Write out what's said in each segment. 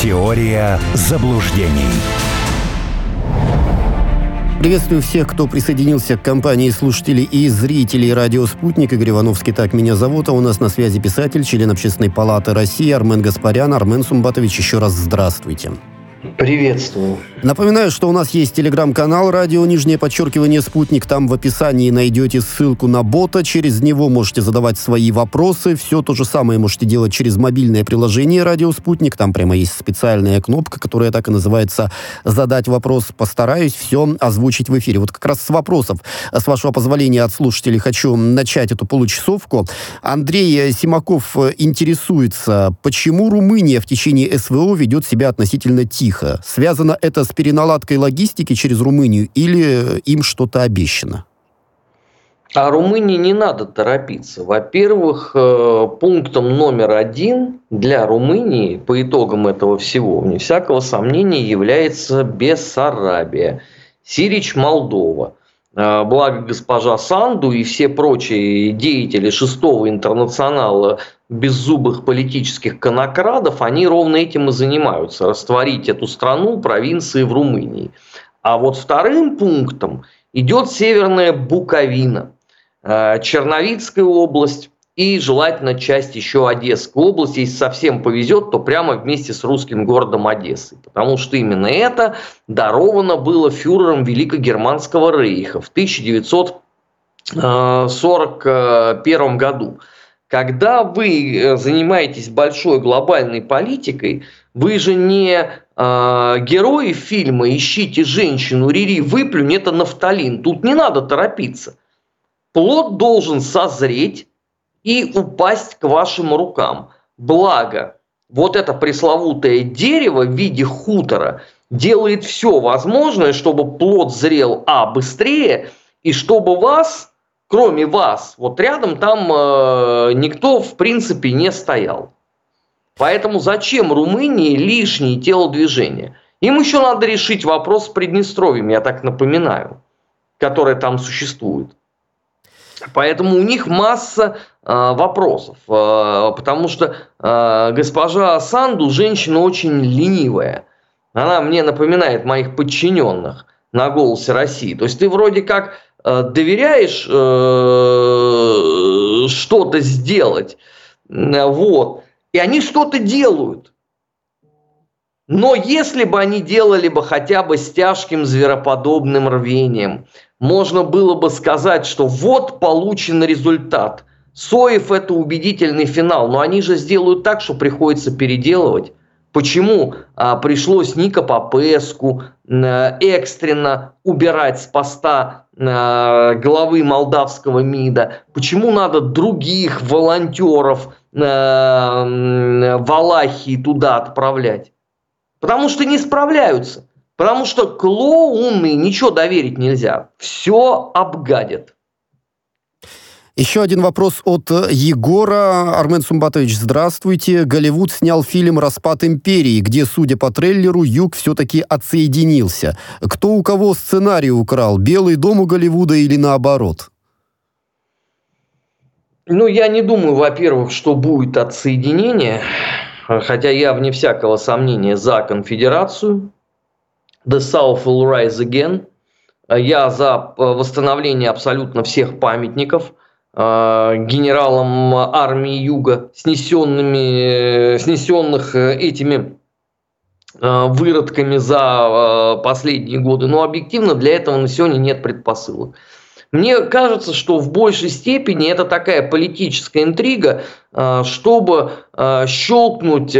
Теория заблуждений. Приветствую всех, кто присоединился к компании слушателей и зрителей радио «Спутник». Игорь Ивановский, так меня зовут. А у нас на связи писатель, член Общественной палаты России Армен Гаспарян. Армен Сумбатович, еще раз здравствуйте. Приветствую. Напоминаю, что у нас есть телеграм-канал «Радио Нижнее подчеркивание Спутник». Там в описании найдете ссылку на бота. Через него можете задавать свои вопросы. Все то же самое можете делать через мобильное приложение «Радио Спутник». Там прямо есть специальная кнопка, которая так и называется «Задать вопрос». Постараюсь все озвучить в эфире. Вот как раз с вопросов, с вашего позволения от слушателей, хочу начать эту получасовку. Андрей Симаков интересуется, почему Румыния в течение СВО ведет себя относительно тихо? Связано это с переналадкой логистики через Румынию или им что-то обещано? А Румынии не надо торопиться. Во-первых, э, пунктом номер один для Румынии по итогам этого всего, вне всякого сомнения, является Бессарабия, Сирич Молдова. Э, благо госпожа Санду и все прочие деятели шестого интернационала беззубых политических конокрадов, они ровно этим и занимаются. Растворить эту страну, провинции в Румынии. А вот вторым пунктом идет Северная Буковина, э, Черновицкая область и желательно часть еще Одесской области. Если совсем повезет, то прямо вместе с русским городом Одессой. Потому что именно это даровано было фюрером Великогерманского рейха в 1941 году. Когда вы э, занимаетесь большой глобальной политикой, вы же не э, герои фильма «Ищите женщину, Рири, выплюнь» – это нафталин. Тут не надо торопиться. Плод должен созреть и упасть к вашим рукам. Благо, вот это пресловутое дерево в виде хутора делает все возможное, чтобы плод зрел, а, быстрее, и чтобы вас кроме вас, вот рядом там э, никто в принципе не стоял. Поэтому зачем Румынии лишние телодвижения? Им еще надо решить вопрос с Приднестровьем, я так напоминаю, который там существует. Поэтому у них масса э, вопросов, э, потому что э, госпожа Санду женщина очень ленивая. Она мне напоминает моих подчиненных на голосе России. То есть ты вроде как доверяешь что-то сделать, вот, и они что-то делают. Но если бы они делали бы хотя бы с тяжким звероподобным рвением, можно было бы сказать, что вот получен результат. Соев это убедительный финал, но они же сделают так, что приходится переделывать. Почему а, пришлось Ника Попеску а, экстренно убирать с поста а, главы молдавского МИДа? Почему надо других волонтеров а, в Алахии туда отправлять? Потому что не справляются. Потому что клоуны ничего доверить нельзя. Все обгадят. Еще один вопрос от э, Егора. Армен Сумбатович, здравствуйте. Голливуд снял фильм «Распад империи», где, судя по трейлеру, Юг все-таки отсоединился. Кто у кого сценарий украл? Белый дом у Голливуда или наоборот? Ну, я не думаю, во-первых, что будет отсоединение, хотя я, вне всякого сомнения, за конфедерацию. The South will rise again. Я за э, восстановление абсолютно всех памятников – Э, генералом армии Юга, снесенными, э, снесенных э, этими выродками за последние годы. Но объективно для этого на сегодня нет предпосылок. Мне кажется, что в большей степени это такая политическая интрига, чтобы щелкнуть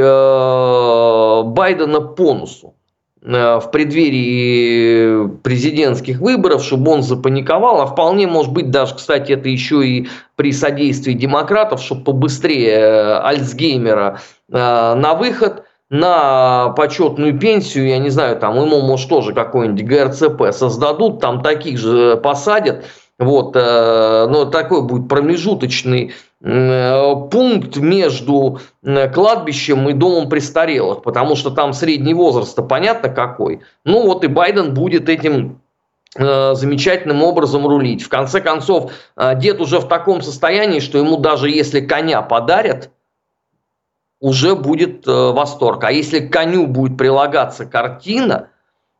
Байдена по носу. Э, в преддверии президентских выборов, чтобы он запаниковал, а вполне может быть даже, кстати, это еще и при содействии демократов, чтобы побыстрее э, Альцгеймера э, на выход, на почетную пенсию, я не знаю, там ему, может, тоже какой-нибудь ГРЦП создадут, там таких же посадят, вот, но такой будет промежуточный пункт между э, кладбищем и домом престарелых, потому что там средний возраст понятно какой. Ну вот и Байден будет этим э, замечательным образом рулить. В конце концов, дед уже в таком состоянии, что ему даже если коня подарят, уже будет э, восторг. А если к коню будет прилагаться картина,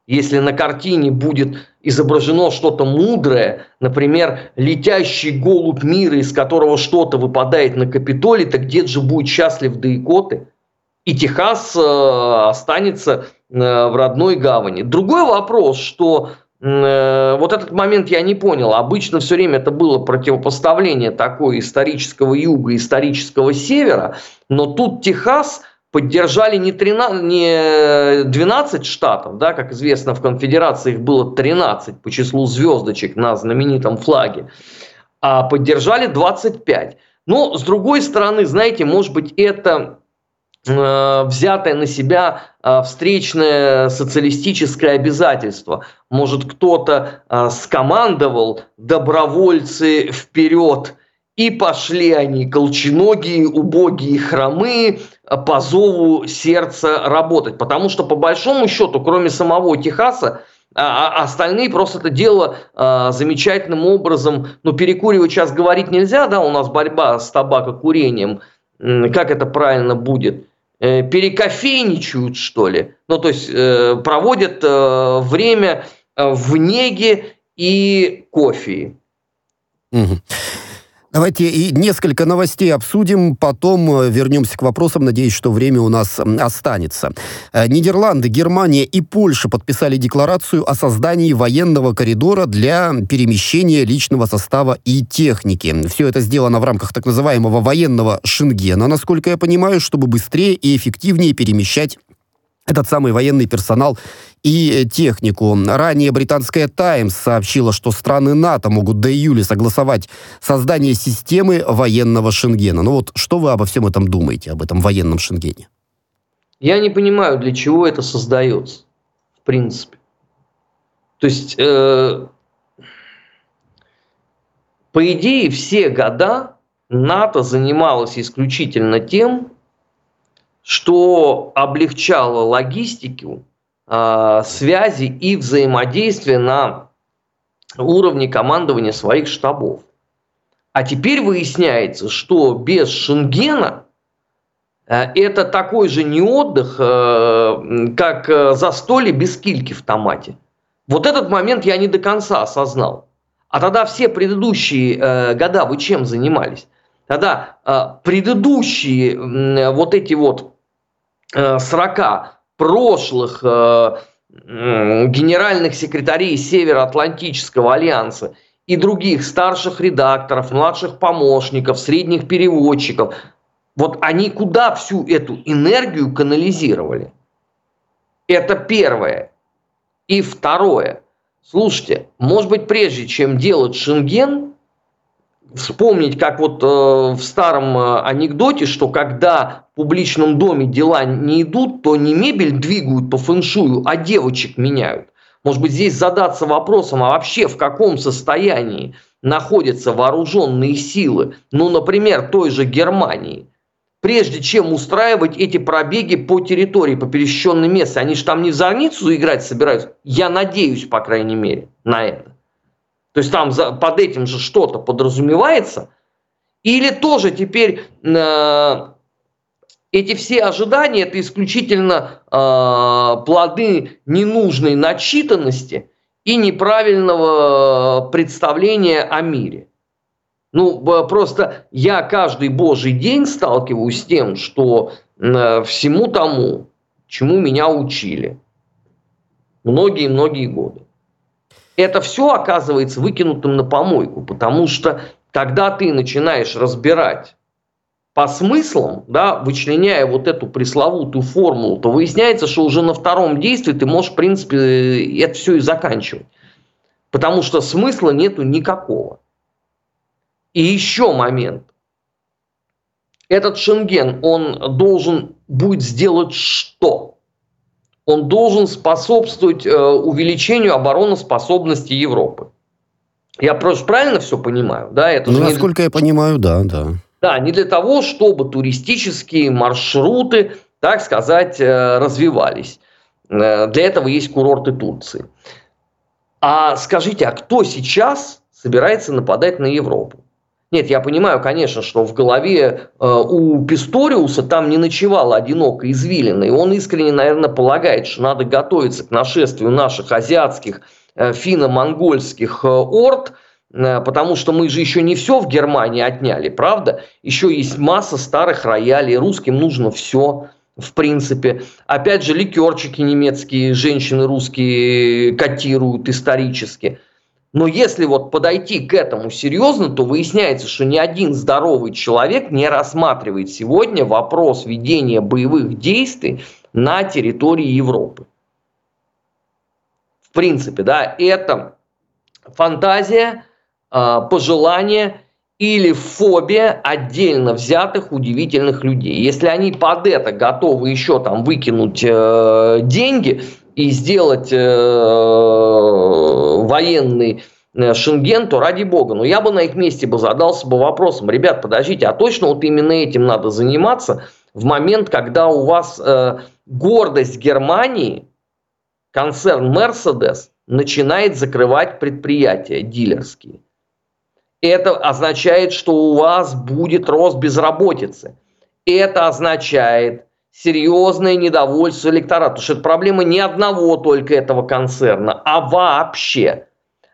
если на картине будет изображено что-то мудрое, например, летящий голубь мира, из которого что-то выпадает на Капитолий, так дед же будет счастлив до икоты. И Техас э, останется э, в родной гавани. Другой вопрос, что Э, вот этот момент я не понял. Обычно все время это было противопоставление такое исторического юга исторического севера, но тут Техас поддержали не, 13, не 12 штатов, да, как известно, в конфедерации их было 13 по числу звездочек на знаменитом флаге, а поддержали 25. Но, с другой стороны, знаете, может быть, это Э, взятое на себя э, встречное социалистическое обязательство. Может, кто-то э, скомандовал добровольцы вперед, и пошли они, колченогие, убогие, хромые, по зову сердца работать. Потому что, по большому счету, кроме самого Техаса, а, а остальные просто это дело а, замечательным образом, ну, перекуривать сейчас говорить нельзя, да, у нас борьба с табакокурением, как это правильно будет, э, перекофейничают, что ли. Ну, то есть э, проводят э, время в неге и кофе. Угу. Давайте и несколько новостей обсудим, потом э, вернемся к вопросам. Надеюсь, что время у нас останется. Э, Нидерланды, Германия и Польша подписали декларацию о создании военного коридора для перемещения личного состава и техники. Все это сделано в рамках так называемого военного Шенгена, насколько я понимаю, чтобы быстрее и эффективнее перемещать этот самый военный персонал и технику. Ранее британская «Таймс» сообщила, что страны НАТО могут до июля согласовать создание системы военного Шенгена. Ну вот что вы обо всем этом думаете, об этом военном Шенгене? Я не понимаю, для чего это создается, в принципе. То есть, э, по идее, все года НАТО занималось исключительно тем, что облегчало логистику, э, связи и взаимодействие на уровне командования своих штабов. А теперь выясняется, что без Шенгена э, это такой же не отдых, э, как э, застолье без кильки в томате. Вот этот момент я не до конца осознал. А тогда все предыдущие года вы чем занимались? Тогда предыдущие вот эти вот 40 э, прошлых э, генеральных секретарей Североатлантического альянса и других старших редакторов, младших помощников, средних переводчиков, вот они куда всю эту энергию канализировали? Это первое. И второе. Слушайте, может быть, прежде чем делать Шенген, вспомнить, как вот э, в старом э, анекдоте, что когда в публичном доме дела не идут, то не мебель двигают по фэншую, а девочек меняют. Может быть, здесь задаться вопросом, а вообще в каком состоянии находятся вооруженные силы, ну, например, той же Германии, прежде чем устраивать эти пробеги по территории, по пересеченной местности. Они же там не за границу играть собираются. Я надеюсь, по крайней мере, на это. То есть там за, под этим же что-то подразумевается. Или тоже теперь э, эти все ожидания это исключительно э, плоды ненужной начитанности и неправильного представления о мире. Ну, просто я каждый божий день сталкиваюсь с тем, что э, всему тому, чему меня учили многие-многие годы это все оказывается выкинутым на помойку, потому что когда ты начинаешь разбирать по смыслам, да, вычленяя вот эту пресловутую формулу, то выясняется, что уже на втором действии ты можешь, в принципе, это все и заканчивать. Потому что смысла нету никакого. И еще момент. Этот Шенген, он должен будет сделать что? Он должен способствовать э, увеличению обороноспособности Европы. Я просто правильно все понимаю, да? Это ну, насколько не... я понимаю, да, да. Да, не для того, чтобы туристические маршруты, так сказать, э, развивались. Э, для этого есть курорты Турции. А скажите, а кто сейчас собирается нападать на Европу? Нет, я понимаю, конечно, что в голове э, у Писториуса там не ночевало одиноко извилина, и он искренне, наверное, полагает, что надо готовиться к нашествию наших азиатских, э, финно-монгольских э, орд, э, потому что мы же еще не все в Германии отняли, правда? Еще есть масса старых роялей, русским нужно все, в принципе. Опять же, ликерчики немецкие, женщины русские котируют исторически – но если вот подойти к этому серьезно, то выясняется, что ни один здоровый человек не рассматривает сегодня вопрос ведения боевых действий на территории Европы. В принципе, да, это фантазия, а, пожелание или фобия отдельно взятых удивительных людей. Если они под это готовы еще там выкинуть э, деньги, и сделать э, военный э, Шенген, то ради бога. Но я бы на их месте бы задался бы вопросом, ребят, подождите, а точно вот именно этим надо заниматься в момент, когда у вас э, гордость Германии, концерн Mercedes, начинает закрывать предприятия дилерские. Это означает, что у вас будет рост безработицы. Это означает, серьезное недовольство электората. Потому что это проблема не одного только этого концерна, а вообще.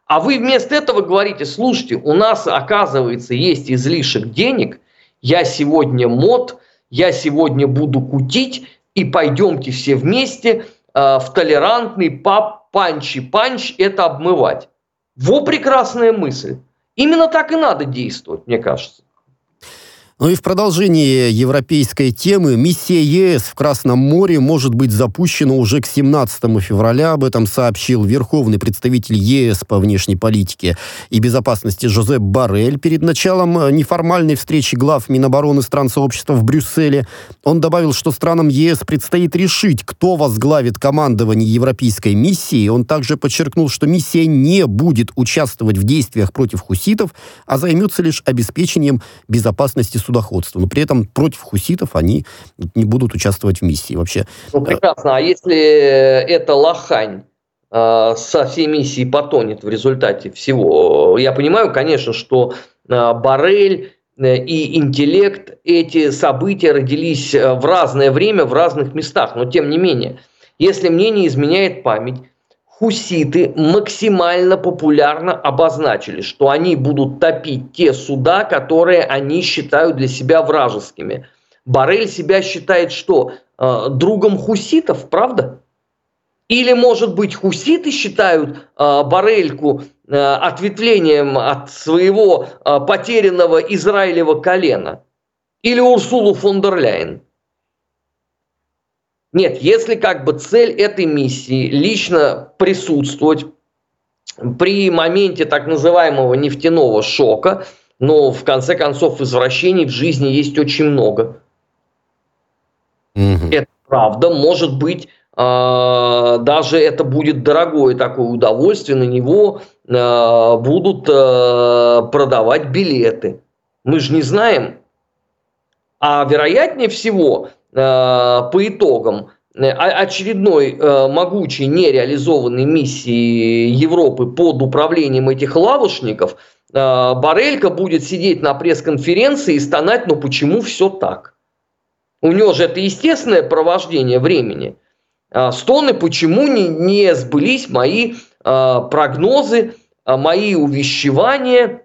А вы вместо этого говорите, слушайте, у нас, оказывается, есть излишек денег, я сегодня мод, я сегодня буду кутить, и пойдемте все вместе э, в толерантный пап панчи-панч это обмывать. Во прекрасная мысль. Именно так и надо действовать, мне кажется. Ну и в продолжении европейской темы миссия ЕС в Красном море может быть запущена уже к 17 февраля. Об этом сообщил верховный представитель ЕС по внешней политике и безопасности Жозеп Барель перед началом неформальной встречи глав Минобороны стран сообщества в Брюсселе. Он добавил, что странам ЕС предстоит решить, кто возглавит командование европейской миссии. Он также подчеркнул, что миссия не будет участвовать в действиях против хуситов, а займется лишь обеспечением безопасности судоходства. Но при этом против хуситов они не будут участвовать в миссии вообще. Ну, прекрасно. А если это лохань, э, со всей миссией потонет в результате всего. Я понимаю, конечно, что э, Барель э, и интеллект, эти события родились в разное время, в разных местах, но тем не менее, если мне не изменяет память, хуситы максимально популярно обозначили, что они будут топить те суда, которые они считают для себя вражескими. Барель себя считает что? Э, другом хуситов, правда? Или, может быть, хуситы считают э, Барельку э, ответвлением от своего э, потерянного Израилева колена? Или Урсулу фон дер Ляйен? Нет, если как бы цель этой миссии лично присутствовать при моменте так называемого нефтяного шока, но в конце концов извращений в жизни есть очень много. Угу. Это правда, может быть, э, даже это будет дорогое такое удовольствие, на него э, будут э, продавать билеты. Мы же не знаем. А вероятнее всего, по итогам э, очередной э, могучей нереализованной миссии Европы под управлением этих лавушников, Барелька будет сидеть на пресс-конференции и стонать, ну почему все так? У него же это естественное провождение времени. Стоны, почему не, не сбылись мои прогнозы, мои увещевания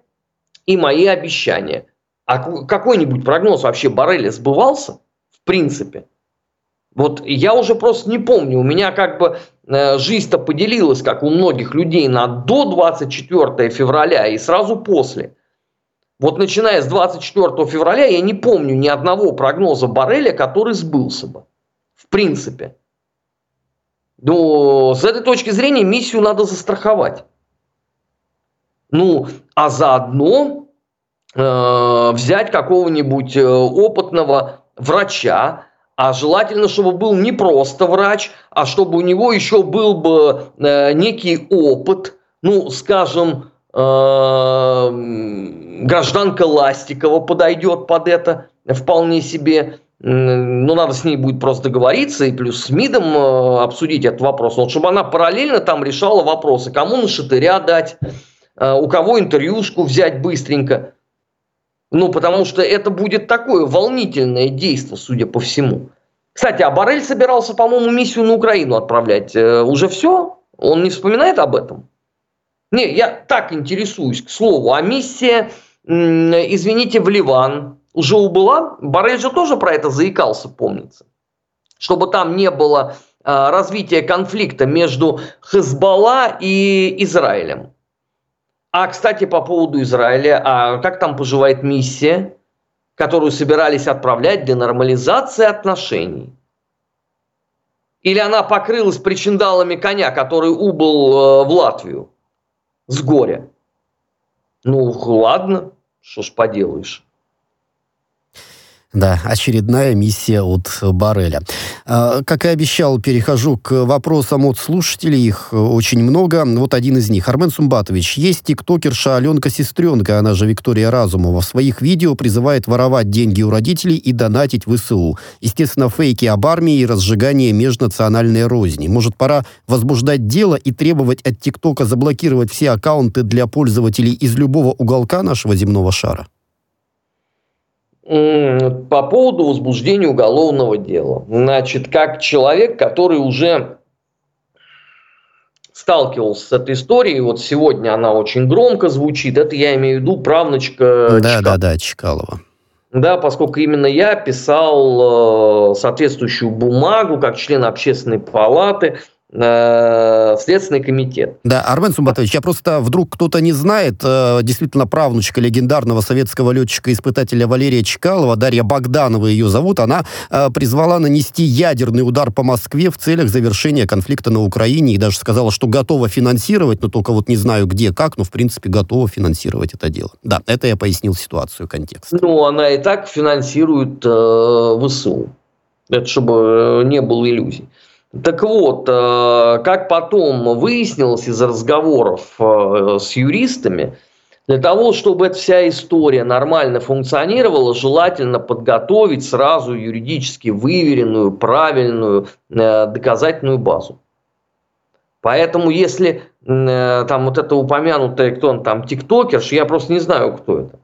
и мои обещания. А какой-нибудь прогноз вообще Барреля сбывался? Принципе. Вот я уже просто не помню, у меня как бы э, жизнь-то поделилась, как у многих людей, на до 24 февраля и сразу после. Вот начиная с 24 февраля я не помню ни одного прогноза Барреля, который сбылся бы. В принципе. Но с этой точки зрения миссию надо застраховать. Ну, а заодно э, взять какого-нибудь э, опытного врача, а желательно, чтобы был не просто врач, а чтобы у него еще был бы э, некий опыт, ну, скажем, э, гражданка Ластикова подойдет под это вполне себе. Ну, надо с ней будет просто договориться и плюс с МИДом э, обсудить этот вопрос. Вот, чтобы она параллельно там решала вопросы, кому на шатыря дать, э, у кого интервьюшку взять быстренько. Ну, потому что это будет такое волнительное действие, судя по всему. Кстати, а Барель собирался, по-моему, миссию на Украину отправлять. Э, уже все? Он не вспоминает об этом? Не, я так интересуюсь, к слову. А миссия, извините, в Ливан уже убыла? Барель же тоже про это заикался, помнится. Чтобы там не было а, развития конфликта между Хезбалла и Израилем. А, кстати, по поводу Израиля, а как там поживает миссия, которую собирались отправлять для нормализации отношений? Или она покрылась причиндалами коня, который убыл э, в Латвию с горя? Ну, ладно, что ж поделаешь. Да, очередная миссия от Барреля. А, как и обещал, перехожу к вопросам от слушателей. Их очень много. Вот один из них. Армен Сумбатович. Есть тиктокерша Аленка Сестренка, она же Виктория Разумова. В своих видео призывает воровать деньги у родителей и донатить в СУ. Естественно, фейки об армии и разжигание межнациональной розни. Может, пора возбуждать дело и требовать от ТикТока заблокировать все аккаунты для пользователей из любого уголка нашего земного шара? По поводу возбуждения уголовного дела. Значит, как человек, который уже сталкивался с этой историей, вот сегодня она очень громко звучит, это я имею в виду правнучка Да, Чкалова. да, да, Чкалова. Да, поскольку именно я писал э, соответствующую бумагу как член общественной палаты Э, Следственный комитет. Да, Армен Сумбатович, я просто вдруг кто-то не знает, э, действительно правнучка легендарного советского летчика-испытателя Валерия Чкалова, Дарья Богданова ее зовут, она э, призвала нанести ядерный удар по Москве в целях завершения конфликта на Украине и даже сказала, что готова финансировать, но только вот не знаю где, как, но в принципе готова финансировать это дело. Да, это я пояснил ситуацию, контекст. Ну, она и так финансирует э, ВСУ. Это чтобы не было иллюзий. Так вот, э, как потом выяснилось из разговоров э, с юристами, для того, чтобы эта вся история нормально функционировала, желательно подготовить сразу юридически выверенную, правильную э, доказательную базу. Поэтому если там вот это упомянутое, кто он там, тиктокерш, я просто не знаю, кто это.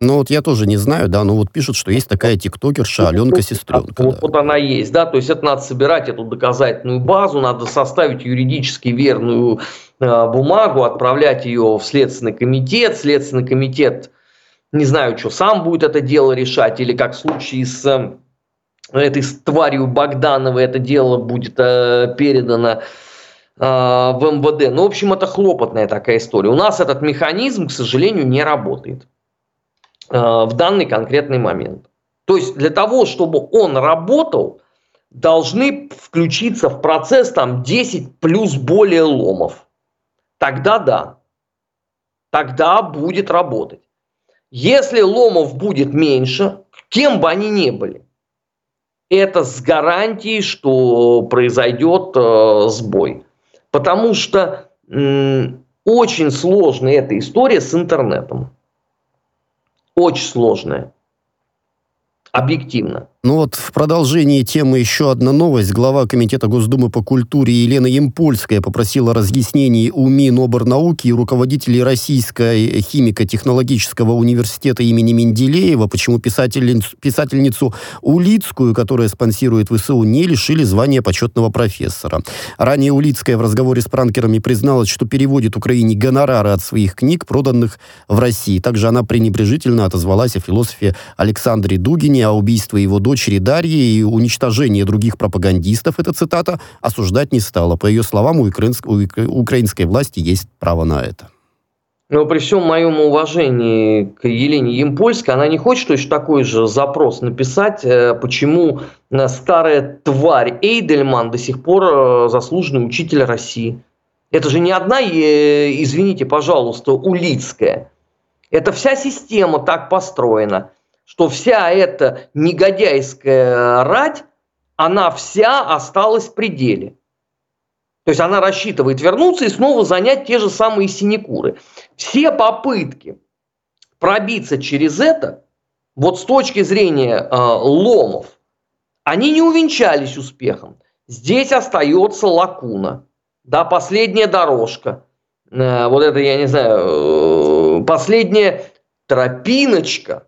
Ну вот я тоже не знаю, да, но вот пишут, что есть такая тиктокерша Аленка Сестренка. Вот, да. вот она есть, да, то есть это надо собирать эту доказательную базу, надо составить юридически верную э, бумагу, отправлять ее в Следственный комитет, Следственный комитет, не знаю, что, сам будет это дело решать, или как в случае с э, этой с тварью Богдановой это дело будет э, передано э, в МВД. Ну, в общем, это хлопотная такая история. У нас этот механизм, к сожалению, не работает. Э, в данный конкретный момент. То есть для того, чтобы он работал, должны включиться в процесс там 10 плюс более ломов. Тогда да. Тогда будет работать. Если ломов будет меньше, кем бы они ни были, это с гарантией, что произойдет э, сбой. Потому что э, очень сложная эта история с интернетом очень сложная. Объективно. Ну вот в продолжении темы еще одна новость. Глава Комитета Госдумы по культуре Елена Емпольская попросила разъяснений у Миноборнауки и руководителей Российской химико-технологического университета имени Менделеева, почему писательницу, писательницу Улицкую, которая спонсирует ВСУ, не лишили звания почетного профессора. Ранее Улицкая в разговоре с пранкерами призналась, что переводит Украине гонорары от своих книг, проданных в России. Также она пренебрежительно отозвалась о философе Александре Дугине, о убийстве его дочери Дарьи и уничтожение других пропагандистов, эта цитата, осуждать не стала. По ее словам, у, украинской, у украинской власти есть право на это. Но при всем моем уважении к Елене Емпольской, она не хочет точно такой же запрос написать, э, почему э, старая тварь Эйдельман до сих пор э, заслуженный учитель России. Это же не одна, извините, пожалуйста, Улицкая. Это вся система так построена что вся эта негодяйская рать, она вся осталась в пределе. То есть она рассчитывает вернуться и снова занять те же самые синекуры. Все попытки пробиться через это, вот с точки зрения э, ломов, они не увенчались успехом. Здесь остается лакуна. Да, последняя дорожка. Э, вот это, я не знаю, э, последняя тропиночка –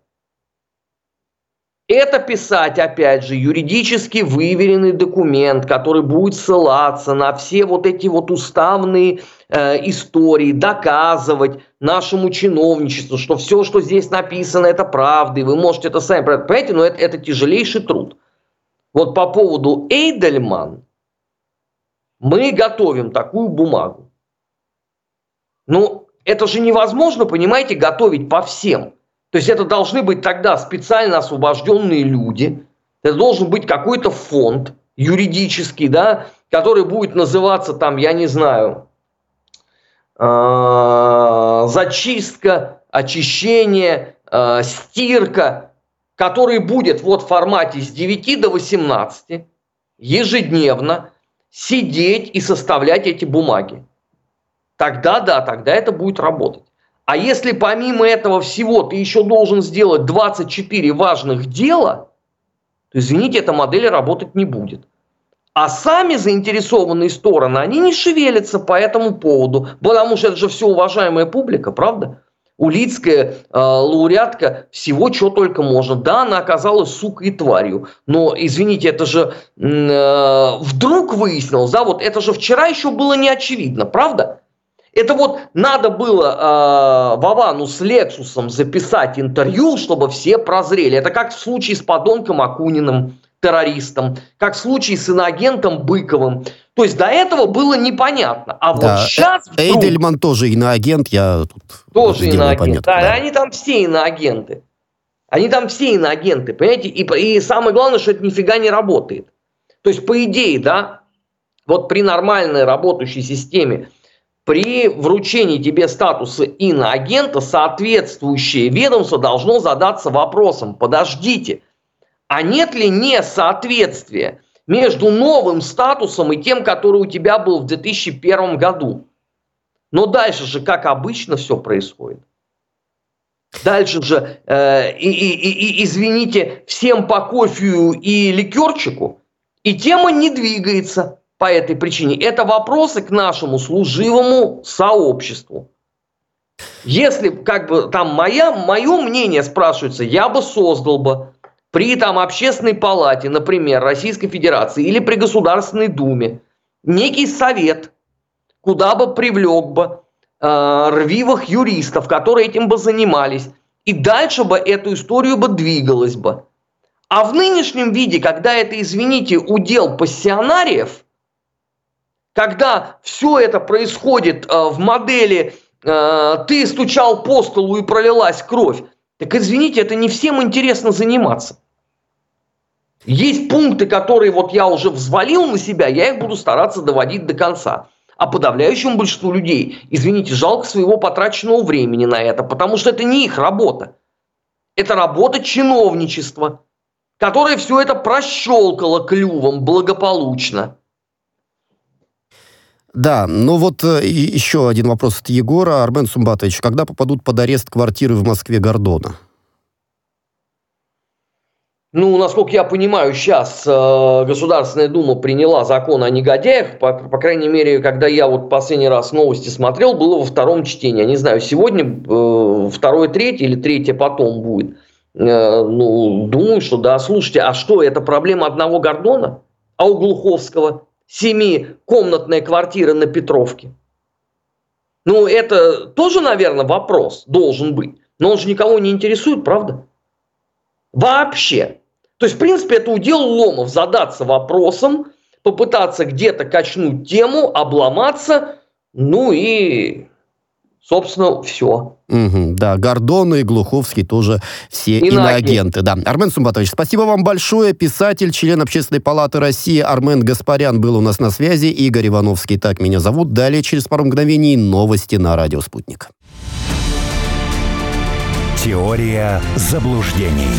это писать, опять же, юридически выверенный документ, который будет ссылаться на все вот эти вот уставные э, истории, доказывать нашему чиновничеству, что все, что здесь написано, это правда, и вы можете это сами... Понимаете, но это, это тяжелейший труд. Вот по поводу Эйдельман мы готовим такую бумагу. Ну, это же невозможно, понимаете, готовить по всем. То есть это должны быть тогда специально освобожденные люди, это должен быть какой-то фонд юридический, да, который будет называться там, я не знаю, э, зачистка, очищение, э, стирка, который будет вот в формате с 9 до 18 ежедневно сидеть и составлять эти бумаги. Тогда да, тогда это будет работать. А если помимо этого всего ты еще должен сделать 24 важных дела, то, извините, эта модель работать не будет. А сами заинтересованные стороны, они не шевелятся по этому поводу, потому что это же все уважаемая публика, правда? Улицкая э, лауреатка всего, что только можно. Да, она оказалась сукой и тварью. Но, извините, это же э, вдруг выяснилось, да, вот это же вчера еще было не очевидно, правда? Это вот надо было э, Вовану с Лексусом записать интервью, чтобы все прозрели. Это как в случае с подонком Акуниным, террористом, как в случае с иноагентом Быковым. То есть до этого было непонятно. А да. вот сейчас... Вдруг... Эйдельман тоже иноагент, я тут Тоже иноагент. Пометку, да, да, они там все иноагенты. Они там все иноагенты, понимаете? И, и самое главное, что это нифига не работает. То есть, по идее, да, вот при нормальной работающей системе при вручении тебе статуса иноагента соответствующее ведомство должно задаться вопросом, подождите, а нет ли несоответствия между новым статусом и тем, который у тебя был в 2001 году? Но дальше же, как обычно, все происходит. Дальше же, э, и, и, и, извините, всем по кофею и ликерчику, и тема не двигается по этой причине. Это вопросы к нашему служивому сообществу. Если как бы там моя, мое мнение спрашивается, я бы создал бы при там общественной палате, например, Российской Федерации или при Государственной Думе некий совет, куда бы привлек бы э, рвивых юристов, которые этим бы занимались, и дальше бы эту историю бы двигалась бы. А в нынешнем виде, когда это, извините, удел пассионариев – когда все это происходит э, в модели э, «ты стучал по столу и пролилась кровь», так извините, это не всем интересно заниматься. Есть пункты, которые вот я уже взвалил на себя, я их буду стараться доводить до конца. А подавляющему большинству людей, извините, жалко своего потраченного времени на это, потому что это не их работа. Это работа чиновничества, которое все это прощелкало клювом благополучно. Да, ну вот э, еще один вопрос от Егора. Армен Сумбатович, когда попадут под арест квартиры в Москве Гордона? Ну, насколько я понимаю, сейчас э, Государственная Дума приняла закон о негодяях. По, по крайней мере, когда я вот последний раз новости смотрел, было во втором чтении. Я не знаю, сегодня э, второе, третье или третье потом будет. Э, ну, думаю, что да. Слушайте, а что, это проблема одного Гордона? А у Глуховского? Семикомнатная квартира на Петровке. Ну, это тоже, наверное, вопрос должен быть. Но он же никого не интересует, правда? Вообще. То есть, в принципе, это удел ломов задаться вопросом, попытаться где-то качнуть тему, обломаться, ну и Собственно, все. Угу, да, Гордон и Глуховский тоже все иноагенты. иноагенты. Да. Армен Сумбатович, спасибо вам большое. Писатель, член Общественной палаты России Армен Гаспарян был у нас на связи. Игорь Ивановский, так меня зовут. Далее, через пару мгновений, новости на Радио «Спутник». Теория заблуждений.